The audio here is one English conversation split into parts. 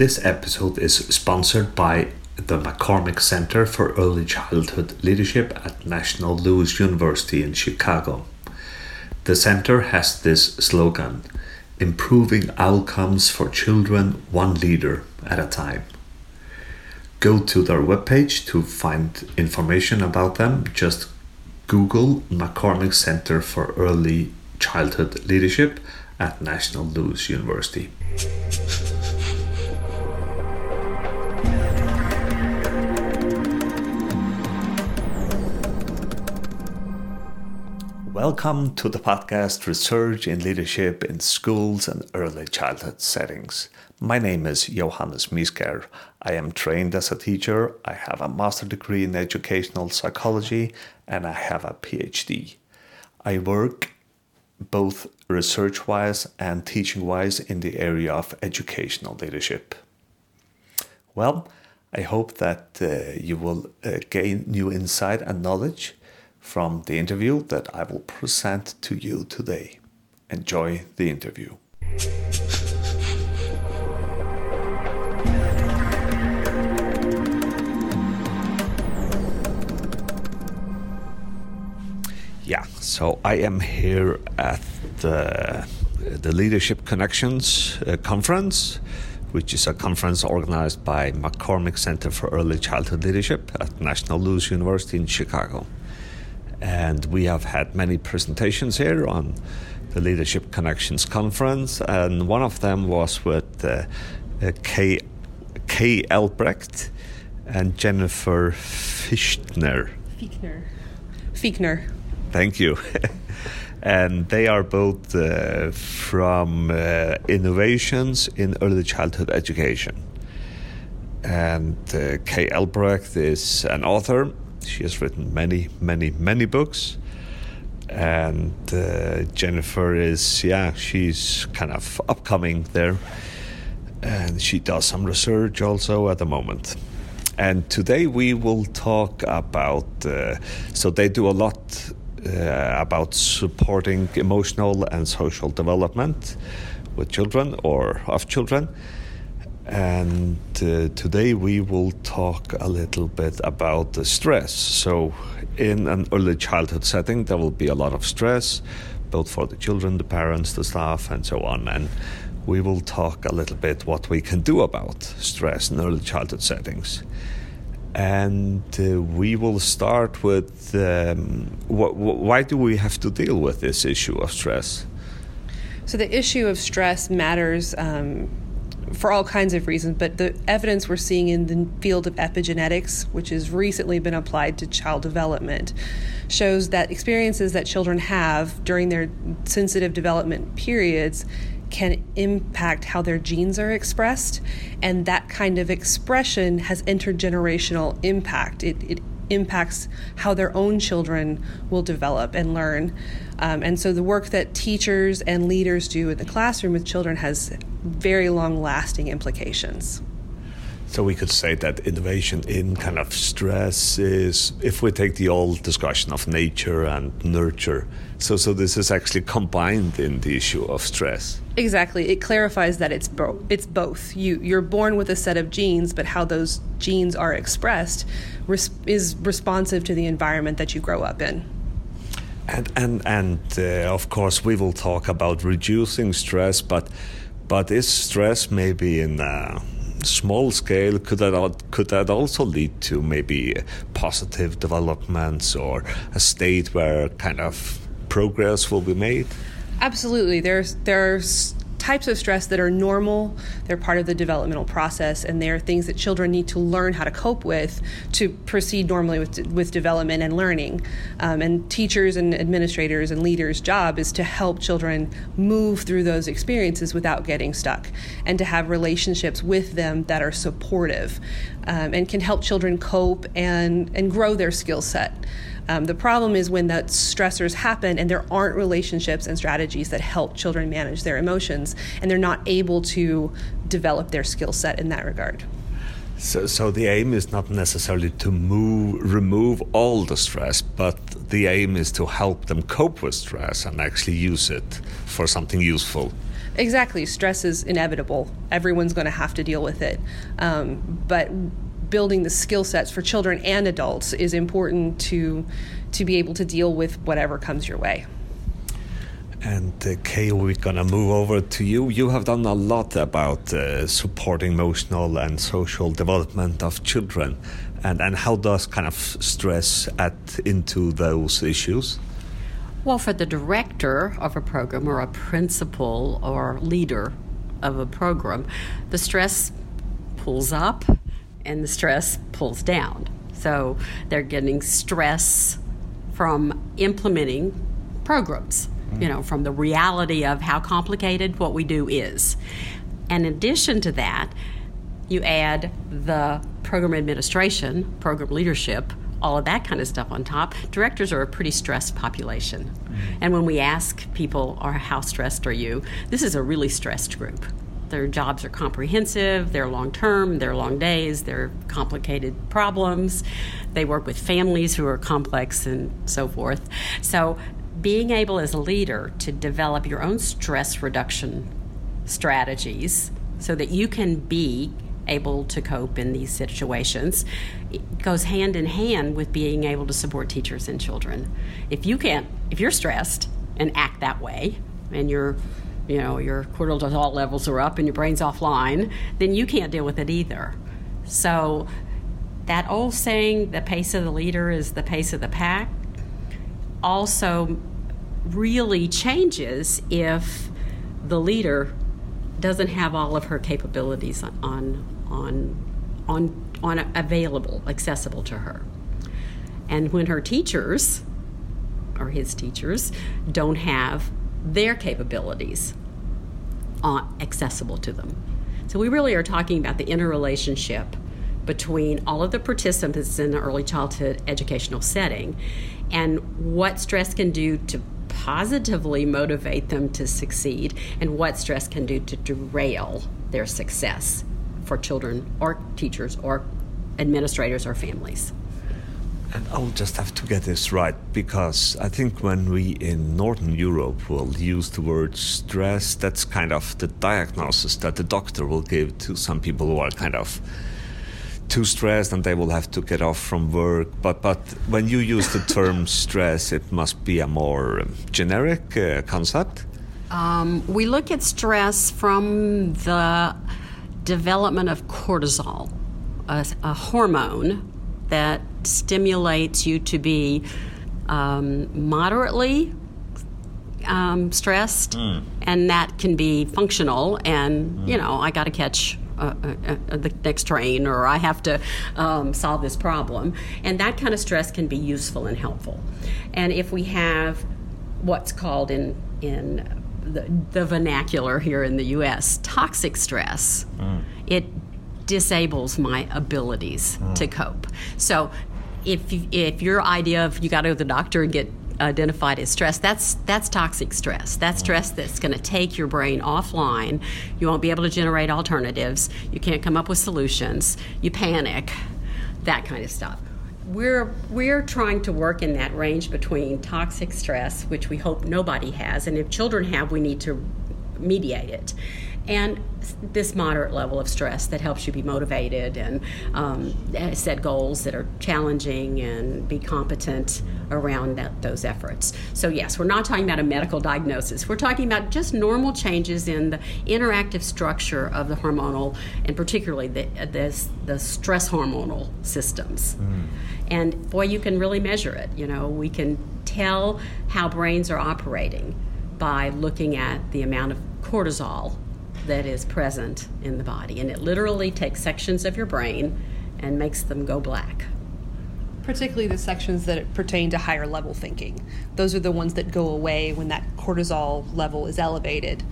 This episode is sponsored by the McCormick Center for Early Childhood Leadership at National Louis University in Chicago. The center has this slogan Improving Outcomes for Children One Leader at a Time. Go to their webpage to find information about them. Just Google McCormick Center for Early Childhood Leadership at National Louis University. Welcome to the podcast Research in Leadership in Schools and Early Childhood Settings. My name is Johannes Misker. I am trained as a teacher. I have a master degree in educational psychology and I have a PhD. I work both research wise and teaching wise in the area of educational leadership. Well, I hope that uh, you will uh, gain new insight and knowledge from the interview that I will present to you today. Enjoy the interview. Yeah, so I am here at the, the Leadership Connections uh, conference, which is a conference organized by McCormick Center for Early Childhood Leadership at National Louis University in Chicago. And we have had many presentations here on the Leadership Connections Conference, and one of them was with uh, uh, Kay, Kay Albrecht and Jennifer Fichtner. Fiechner. Fiechner. Thank you. and they are both uh, from uh, Innovations in Early Childhood Education. And uh, Kay Albrecht is an author she has written many, many, many books. And uh, Jennifer is, yeah, she's kind of upcoming there. And she does some research also at the moment. And today we will talk about, uh, so they do a lot uh, about supporting emotional and social development with children or of children. And uh, today we will talk a little bit about the stress. So, in an early childhood setting, there will be a lot of stress, both for the children, the parents, the staff, and so on. And we will talk a little bit what we can do about stress in early childhood settings. And uh, we will start with um, wh- wh- why do we have to deal with this issue of stress? So, the issue of stress matters. Um for all kinds of reasons, but the evidence we're seeing in the field of epigenetics, which has recently been applied to child development, shows that experiences that children have during their sensitive development periods can impact how their genes are expressed, and that kind of expression has intergenerational impact. It, it impacts how their own children will develop and learn. Um, and so the work that teachers and leaders do in the classroom with children has very long lasting implications. So we could say that innovation in kind of stress is, if we take the old discussion of nature and nurture, so so this is actually combined in the issue of stress. Exactly, it clarifies that it's bo- it's both. You you're born with a set of genes, but how those genes are expressed res- is responsive to the environment that you grow up in. And and and uh, of course we will talk about reducing stress, but but is stress maybe in a small scale could that could that also lead to maybe positive developments or a state where kind of progress will be made? Absolutely. There's there's types of stress that are normal, they're part of the developmental process, and they're things that children need to learn how to cope with to proceed normally with, with development and learning. Um, and teachers and administrators and leaders' job is to help children move through those experiences without getting stuck and to have relationships with them that are supportive um, and can help children cope and, and grow their skill set. Um, the problem is when that stressors happen and there aren't relationships and strategies that help children manage their emotions, and they're not able to develop their skill set in that regard. So, so the aim is not necessarily to move, remove all the stress, but the aim is to help them cope with stress and actually use it for something useful. Exactly. Stress is inevitable. Everyone's going to have to deal with it. Um, but building the skill sets for children and adults is important to to be able to deal with whatever comes your way. And uh, Kay, we're gonna move over to you. You have done a lot about uh, supporting emotional and social development of children, and and how does kind of stress add into those issues? Well, for the director of a program or a principal or leader of a program, the stress pulls up and the stress pulls down. So they're getting stress from implementing programs, you know, from the reality of how complicated what we do is. And in addition to that, you add the program administration, program leadership, all of that kind of stuff on top. Directors are a pretty stressed population. Mm-hmm. And when we ask people, or how stressed are you? This is a really stressed group. Their jobs are comprehensive, they're long term, they're long days, they're complicated problems. They work with families who are complex and so forth. So, being able as a leader to develop your own stress reduction strategies so that you can be able to cope in these situations it goes hand in hand with being able to support teachers and children. If you can't, if you're stressed and act that way, and you're you know, your cortisol levels are up and your brain's offline, then you can't deal with it either. So, that old saying, the pace of the leader is the pace of the pack, also really changes if the leader doesn't have all of her capabilities on on on on on available accessible to her and when her teachers or his teachers don't have their capabilities on, accessible to them. So we really are talking about the interrelationship between all of the participants in the early childhood educational setting and what stress can do to positively motivate them to succeed and what stress can do to derail their success for children or teachers or administrators or families. And I'll just have to get this right because I think when we in Northern Europe will use the word stress, that's kind of the diagnosis that the doctor will give to some people who are kind of too stressed and they will have to get off from work. But but when you use the term stress, it must be a more generic uh, concept. Um, we look at stress from the development of cortisol, a, a hormone that stimulates you to be um, moderately um, stressed, mm. and that can be functional. And mm. you know, I got to catch uh, uh, uh, the next train, or I have to um, solve this problem, and that kind of stress can be useful and helpful. And if we have what's called in in the, the vernacular here in the U.S. toxic stress, mm. it disables my abilities mm. to cope. So if you, if your idea of you got to go to the doctor and get identified as stress that's that's toxic stress that's mm. stress that's going to take your brain offline you won't be able to generate alternatives you can't come up with solutions you panic that kind of stuff we're we're trying to work in that range between toxic stress which we hope nobody has and if children have we need to mediate it and this moderate level of stress that helps you be motivated and um, set goals that are challenging and be competent around that, those efforts. So, yes, we're not talking about a medical diagnosis. We're talking about just normal changes in the interactive structure of the hormonal and particularly the, the, the stress hormonal systems. Mm. And boy, you can really measure it. You know, we can tell how brains are operating by looking at the amount of cortisol that is present in the body. And it literally takes sections of your brain and makes them go black. Particularly the sections that pertain to higher level thinking. Those are the ones that go away when that cortisol level is elevated.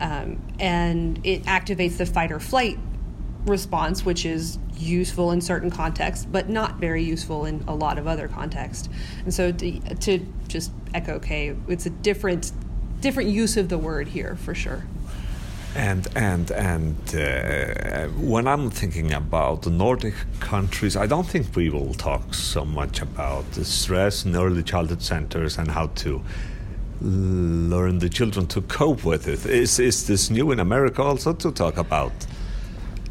Um, and it activates the fight or flight response, which is useful in certain contexts, but not very useful in a lot of other contexts. And so, to, to just echo Kay, it's a different different use of the word here for sure. And and and uh, when I'm thinking about the Nordic countries, I don't think we will talk so much about the stress in early childhood centers and how to learn the children to cope with it? Is, is this new in America also to talk about?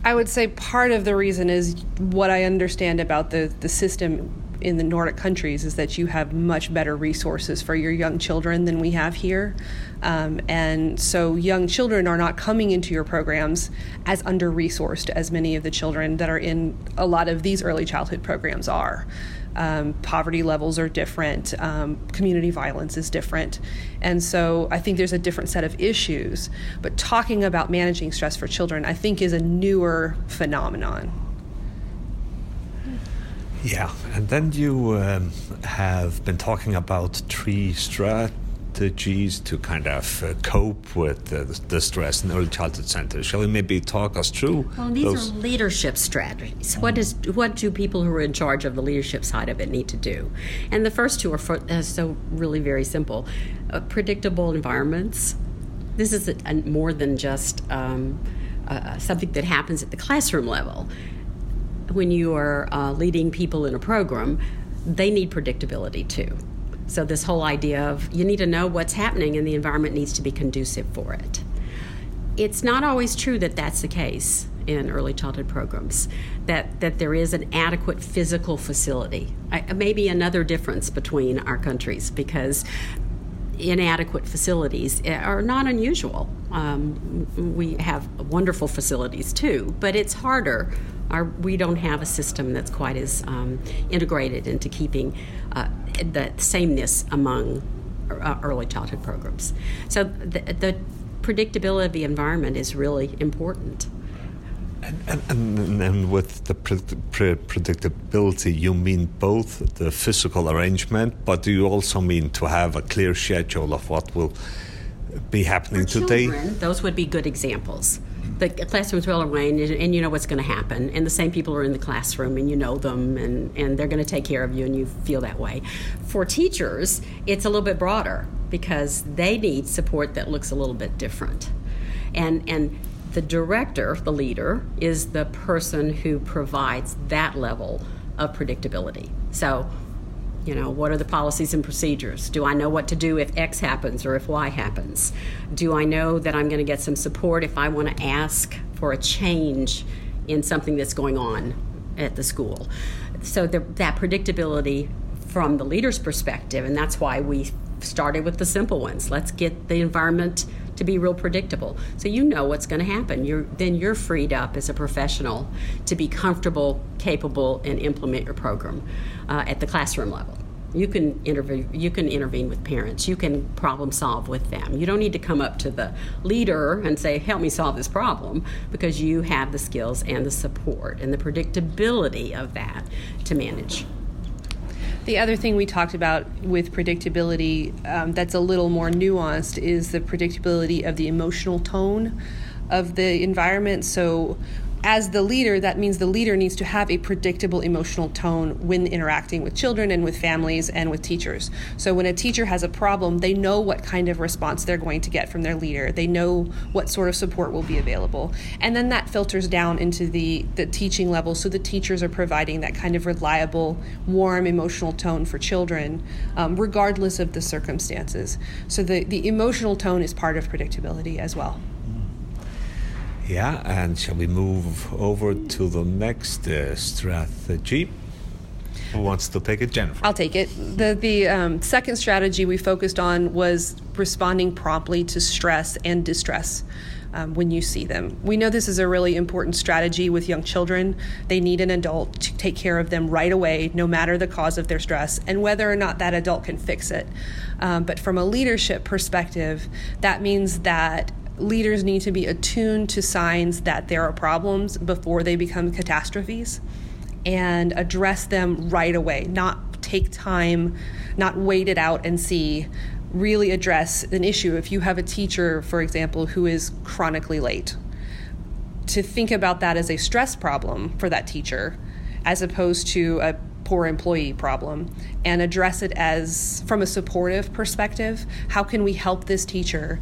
I would say part of the reason is what I understand about the, the system in the Nordic countries is that you have much better resources for your young children than we have here. Um, and so young children are not coming into your programs as under resourced as many of the children that are in a lot of these early childhood programs are. Um, poverty levels are different, um, community violence is different. And so I think there's a different set of issues. But talking about managing stress for children, I think, is a newer phenomenon. Yeah, and then you um, have been talking about three strategies to kind of uh, cope with uh, the stress in early childhood centers. Shall we maybe talk us through? Well, these those? are leadership strategies. What is what do people who are in charge of the leadership side of it need to do? And the first two are for, uh, so really very simple: uh, predictable environments. This is a, a, more than just um, uh, something that happens at the classroom level when you are uh, leading people in a program, they need predictability too. So, this whole idea of you need to know what's happening and the environment needs to be conducive for it. It's not always true that that's the case in early childhood programs, that, that there is an adequate physical facility. I, maybe another difference between our countries because inadequate facilities are not unusual. Um, we have wonderful facilities too, but it's harder our, we don't have a system that's quite as um, integrated into keeping uh, the sameness among uh, early childhood programs. So the, the, predictability of the environment is really important. And, and, and, with the pre- pre- predictability, you mean both the physical arrangement, but do you also mean to have a clear schedule of what will be happening For today? Children, those would be good examples. The classroom's well arranged and, and, you know what's going to happen and the same people are in the classroom and you know them and, and they're going to take care of you and you feel that way. For teachers it's a little bit broader because they need support that looks a little bit different. And and the director the leader is the person who provides that level of predictability so you know, what are the policies and procedures? Do I know what to do if X happens or if Y happens? Do I know that I'm going to get some support if I want to ask for a change in something that's going on at the school? So the, that predictability from the leader's perspective, and that's why we started with the simple ones. Let's get the environment to be real predictable. So you know what's going to happen. You're, then you're freed up as a professional to be comfortable, capable, and implement your program uh, at the classroom level. You can intervene. You can intervene with parents. You can problem solve with them. You don't need to come up to the leader and say, "Help me solve this problem," because you have the skills and the support and the predictability of that to manage the other thing we talked about with predictability um, that's a little more nuanced is the predictability of the emotional tone of the environment. So, as the leader, that means the leader needs to have a predictable emotional tone when interacting with children and with families and with teachers. So when a teacher has a problem, they know what kind of response they're going to get from their leader. They know what sort of support will be available. And then that filters down into the, the teaching level so the teachers are providing that kind of reliable, warm emotional tone for children, um, regardless of the circumstances. So the, the emotional tone is part of predictability as well. Yeah, and shall we move over to the next uh, strategy? Who wants to take it, Jennifer? I'll take it. The the um, second strategy we focused on was responding promptly to stress and distress. Um, when you see them. We know this is a really important strategy with young children. They need an adult to take care of them right away, no matter the cause of their stress, and whether or not that adult can fix it. Um, but from a leadership perspective, that means that leaders need to be attuned to signs that there are problems before they become catastrophes and address them right away, not take time, not wait it out and see. Really address an issue. If you have a teacher, for example, who is chronically late, to think about that as a stress problem for that teacher as opposed to a poor employee problem and address it as from a supportive perspective how can we help this teacher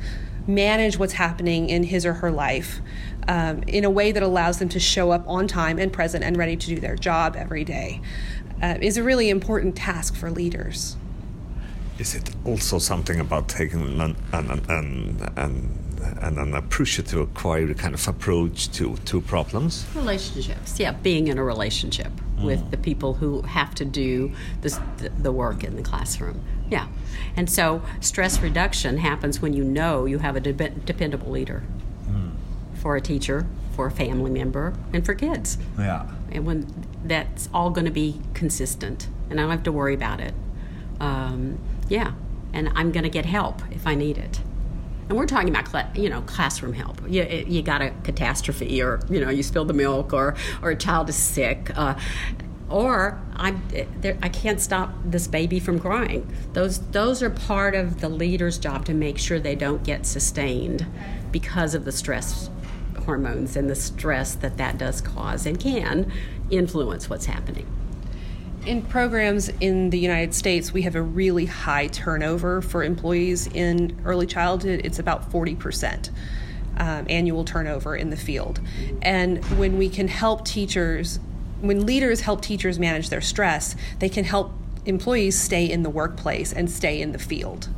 manage what's happening in his or her life um, in a way that allows them to show up on time and present and ready to do their job every day uh, is a really important task for leaders. is it also something about taking an, an, an, an, an appreciative, inquiry kind of approach to, to problems? Relationships, yeah, being in a relationship mm. with the people who have to do this, the, the work in the classroom. Yeah. And so stress reduction happens when you know you have a de- dependable leader mm. for a teacher, for a family member, and for kids. Yeah. And when that's all going to be consistent, and I don't have to worry about it. Um, yeah, and I'm going to get help if I need it. And we're talking about cl- you know classroom help. You, you got a catastrophe, or you know you spilled the milk, or or a child is sick. Uh, or I'm, I can't stop this baby from crying. Those, those are part of the leader's job to make sure they don't get sustained because of the stress hormones and the stress that that does cause and can influence what's happening in programs in the United States, we have a really high turnover for employees in early childhood. It's about 40%. Um, annual turnover in the field. And when we can help teachers, when leaders help teachers manage their stress, they can help employees stay in the workplace and stay in the field.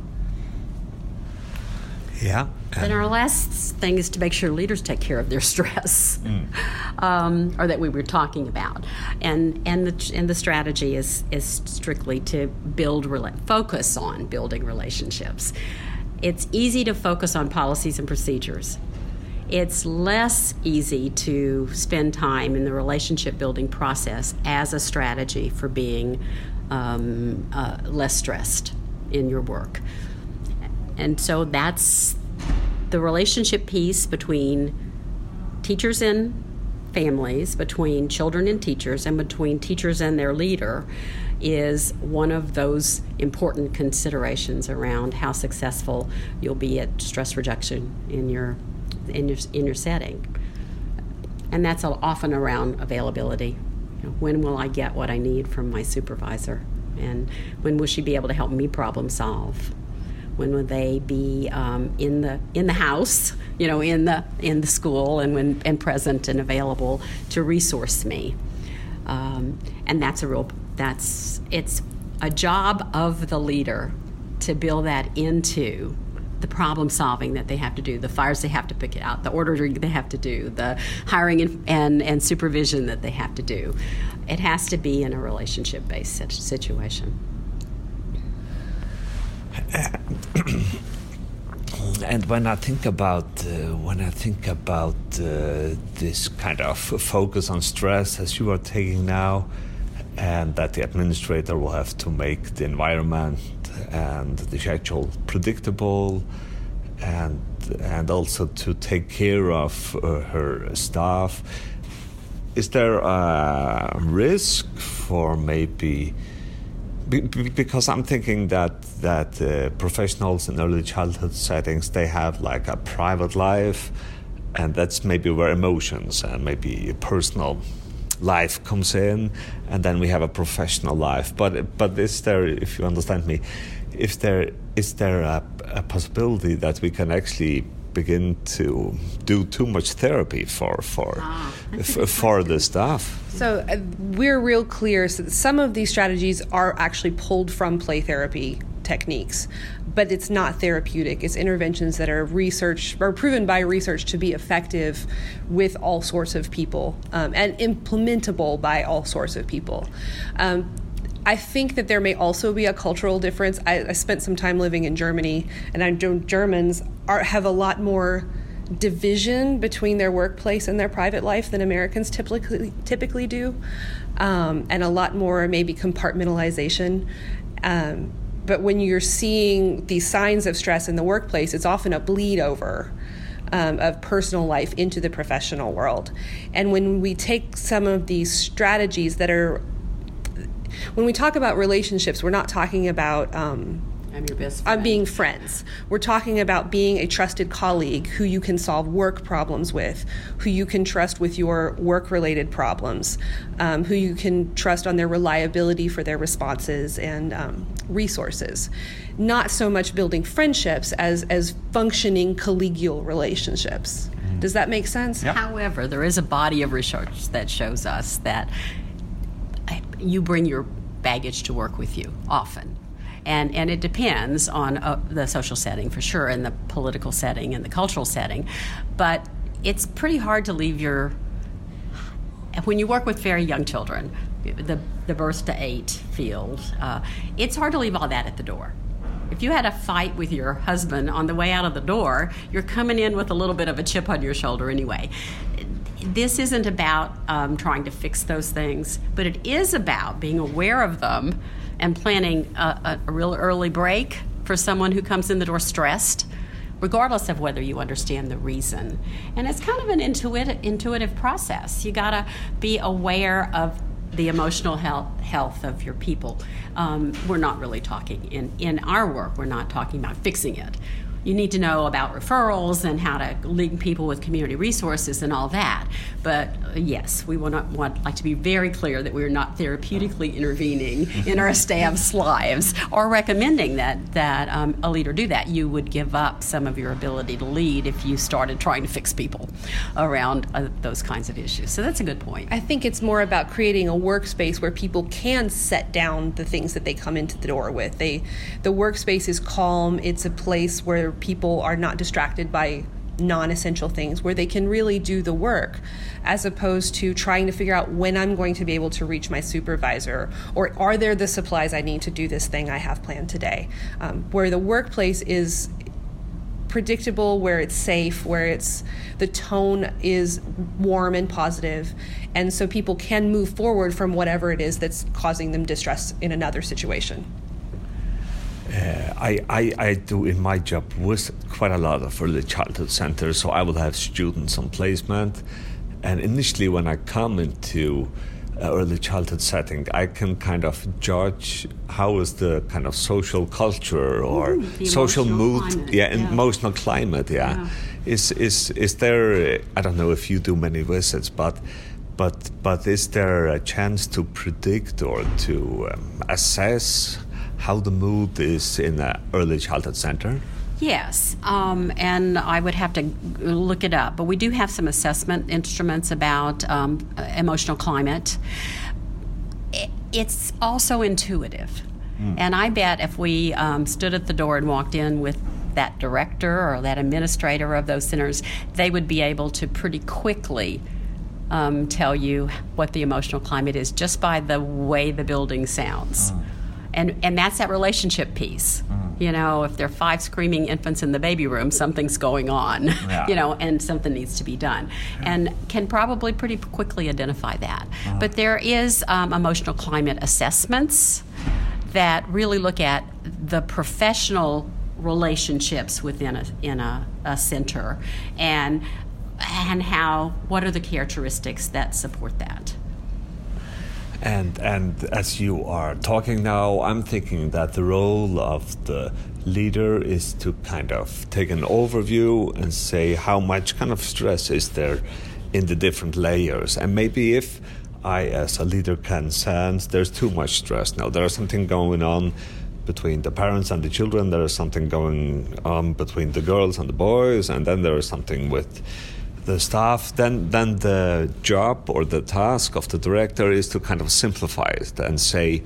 Yeah. And our last thing is to make sure leaders take care of their stress, mm. um, or that we were talking about, and and the and the strategy is is strictly to build focus on building relationships. It's easy to focus on policies and procedures. It's less easy to spend time in the relationship building process as a strategy for being um, uh, less stressed in your work. And so that's the relationship piece between teachers and families, between children and teachers, and between teachers and their leader is one of those important considerations around how successful you'll be at stress reduction in your in your in your setting. And that's often around availability. You know, when will I get what I need from my supervisor? And when will she be able to help me problem solve? when will they be um, in the in the house, you know, in the in the school, and when and present and available to resource me. Um, and that's a real that's it's a job of the leader to build that into the problem solving that they have to do, the fires they have to pick out, the ordering they have to do, the hiring and, and, and supervision that they have to do. It has to be in a relationship based situation. and when I think about uh, when I think about uh, this kind of focus on stress as you are taking now, and that the administrator will have to make the environment and the schedule predictable, and and also to take care of uh, her staff. Is there a risk for maybe? because I'm thinking that that uh, professionals in early childhood settings they have like a private life, and that's maybe where emotions and maybe personal life comes in, and then we have a professional life. But but is there, if you understand me, if there is there a, a possibility that we can actually begin to do too much therapy for for ah, f- for the staff. So uh, we're real clear. So some of these strategies are actually pulled from play therapy techniques, but it's not therapeutic. It's interventions that are researched or proven by research to be effective with all sorts of people um, and implementable by all sorts of people. Um, I think that there may also be a cultural difference. I, I spent some time living in Germany, and I know Germans are, have a lot more division between their workplace and their private life than Americans typically typically do, um, and a lot more maybe compartmentalization. Um, but when you're seeing these signs of stress in the workplace, it's often a bleed over. Um, of personal life into the professional world. And when we take some of these strategies that are when we talk about relationships, we're not talking about. Um, I'm your best friend. I'm being friends. We're talking about being a trusted colleague who you can solve work problems with, who you can trust with your work related problems, um, who you can trust on their reliability for their responses and um, resources. Not so much building friendships as, as functioning collegial relationships. Mm-hmm. Does that make sense? Yep. However, there is a body of research that shows us that you bring your baggage to work with you often. And, and it depends on uh, the social setting for sure, and the political setting and the cultural setting. But it's pretty hard to leave your when you work with very young children, the, the birth to eight field, uh, it's hard to leave all that at the door. If you had a fight with your husband on the way out of the door, you're coming in with a little bit of a chip on your shoulder anyway. This isn't about um, trying to fix those things, but it is about being aware of them and planning a, a, a real early break for someone who comes in the door stressed regardless of whether you understand the reason. And it's kind of an intuitive, intuitive process. You got to be aware of the emotional health, health of your people. Um, we're not really talking in, in our work, we're not talking about fixing it you need to know about referrals and how to link people with community resources and all that. But uh, yes, we want, want like to be very clear that we are not therapeutically intervening in our staff's lives or recommending that that um, a leader do that. You would give up some of your ability to lead if you started trying to fix people around uh, those kinds of issues. So that's a good point. I think it's more about creating a workspace where people can set down the things that they come into the door with. They, the workspace is calm. It's a place where people are not distracted by non essential things, where they can really do the work, as opposed to trying to figure out when I'm going to be able to reach my supervisor, or are there the supplies I need to do this thing I have planned today. Um, where the workplace is predictable, where it's safe, where it's the tone is warm and positive, and so people can move forward from whatever it is that's causing them distress in another situation. Uh, I, I, I do in my job with quite a lot of early childhood centers, so I will have students on placement. And initially, when I come into early childhood setting, I can kind of judge how is the kind of social culture or Ooh, social mood, climate, yeah, yeah, emotional climate, yeah. yeah. Is is is there? I don't know if you do many visits, but but but is there a chance to predict or to um, assess? How the mood is in the early childhood center? Yes, um, and I would have to look it up, but we do have some assessment instruments about um, emotional climate. It's also intuitive. Mm. And I bet if we um, stood at the door and walked in with that director or that administrator of those centers, they would be able to pretty quickly um, tell you what the emotional climate is just by the way the building sounds. Mm and and that's that relationship piece. Mm-hmm. You know, if there are five screaming infants in the baby room, something's going on. Yeah. You know, and something needs to be done, and can probably pretty quickly identify that. Uh-huh. But there is um, emotional climate assessments that really look at the professional relationships within a in a, a center and and how what are the characteristics that support that and and as you are talking now, I'm thinking that the role of the leader is to kind of take an overview and say how much kind of stress is there in the different layers, and maybe if I, as a leader, can sense there's too much stress now. There's something going on between the parents and the children. There is something going on between the girls and the boys, and then there is something with the staff, then then the job or the task of the director is to kind of simplify it and say,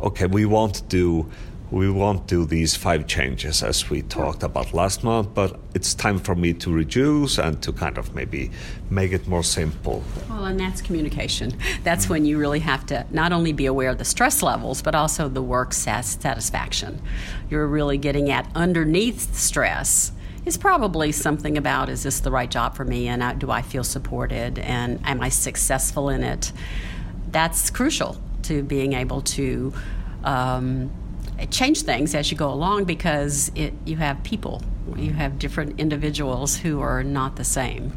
okay, we won't do we won't do these five changes as we talked about last month, but it's time for me to reduce and to kind of maybe make it more simple. Well, and that's communication. That's mm when you really have to not only be aware of the stress levels, but also the work satisfaction. You're really getting at underneath stress is probably something about is this the right job for me and do I feel supported and am I successful in it? That's crucial to being able to um, change things as you go along because it, you have people, you have different individuals who are not the same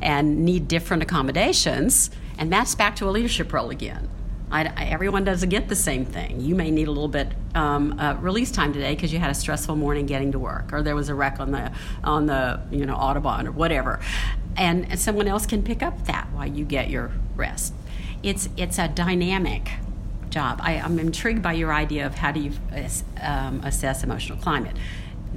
and need different accommodations, and that's back to a leadership role again. I, I, everyone doesn't get the same thing. You may need a little bit um, uh, release time today because you had a stressful morning getting to work, or there was a wreck on the on the you know autobahn or whatever, and, and someone else can pick up that while you get your rest. It's it's a dynamic job. I, am intrigued by your idea of how do you um, assess emotional climate.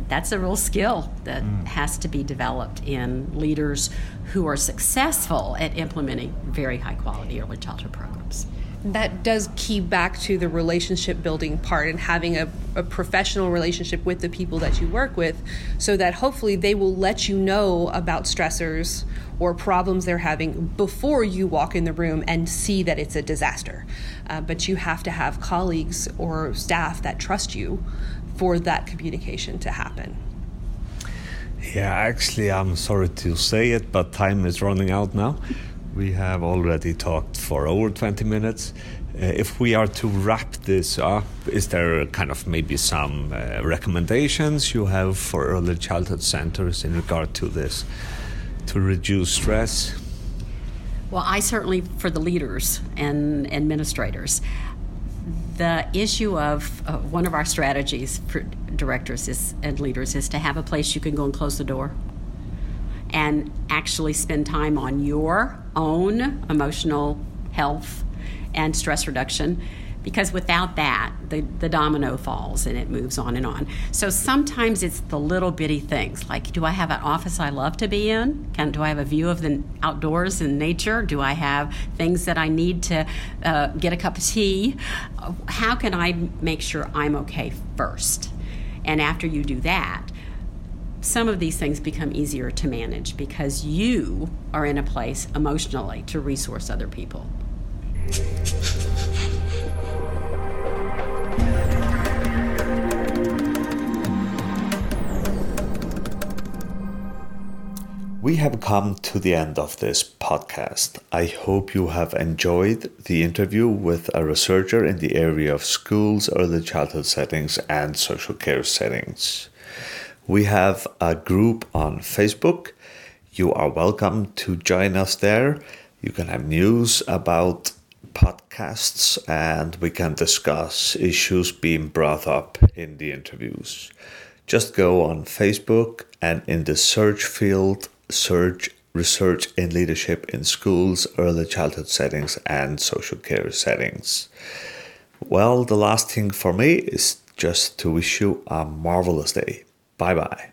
That's a real skill that mm. has to be developed in leaders who are successful at implementing very high quality early childhood programs. that does key back to the relationship building part and having a, a, professional relationship with the people that you work with so that hopefully they will let you know about stressors or problems they're having before you walk in the room and see that it's a disaster. Uh, but you have to have colleagues or staff that trust you for that communication to happen. Yeah, actually, I'm sorry to say it, but time is running out now. We have already talked for over 20 minutes. Uh, if we are to wrap this up, is there kind of maybe some uh, recommendations you have for early childhood centers in regard to this to reduce stress? Well, I certainly, for the leaders and administrators, the issue of uh, one of our strategies for directors is, and leaders is to have a place you can go and close the door and actually spend time on your own emotional health and stress reduction because without that the, the domino falls and it moves on and on. So sometimes it's the little bitty things like do i have an office i love to be in? Can, do i have a view of the outdoors and nature? Do i have things that i need to uh, get a cup of tea? How can i make sure i'm okay first? And after you do that some of these things become easier to manage because you are in a place emotionally to resource other people. We have come to the end of this podcast. I hope you have enjoyed the interview with a researcher in the area of schools, early childhood settings, and social care settings. We have a group on Facebook. You are welcome to join us there. You can have news about podcasts and we can discuss issues being brought up in the interviews. Just go on Facebook and in the search field, search research in leadership in schools, early childhood settings, and social care settings. Well, the last thing for me is just to wish you a marvelous day. Bye bye.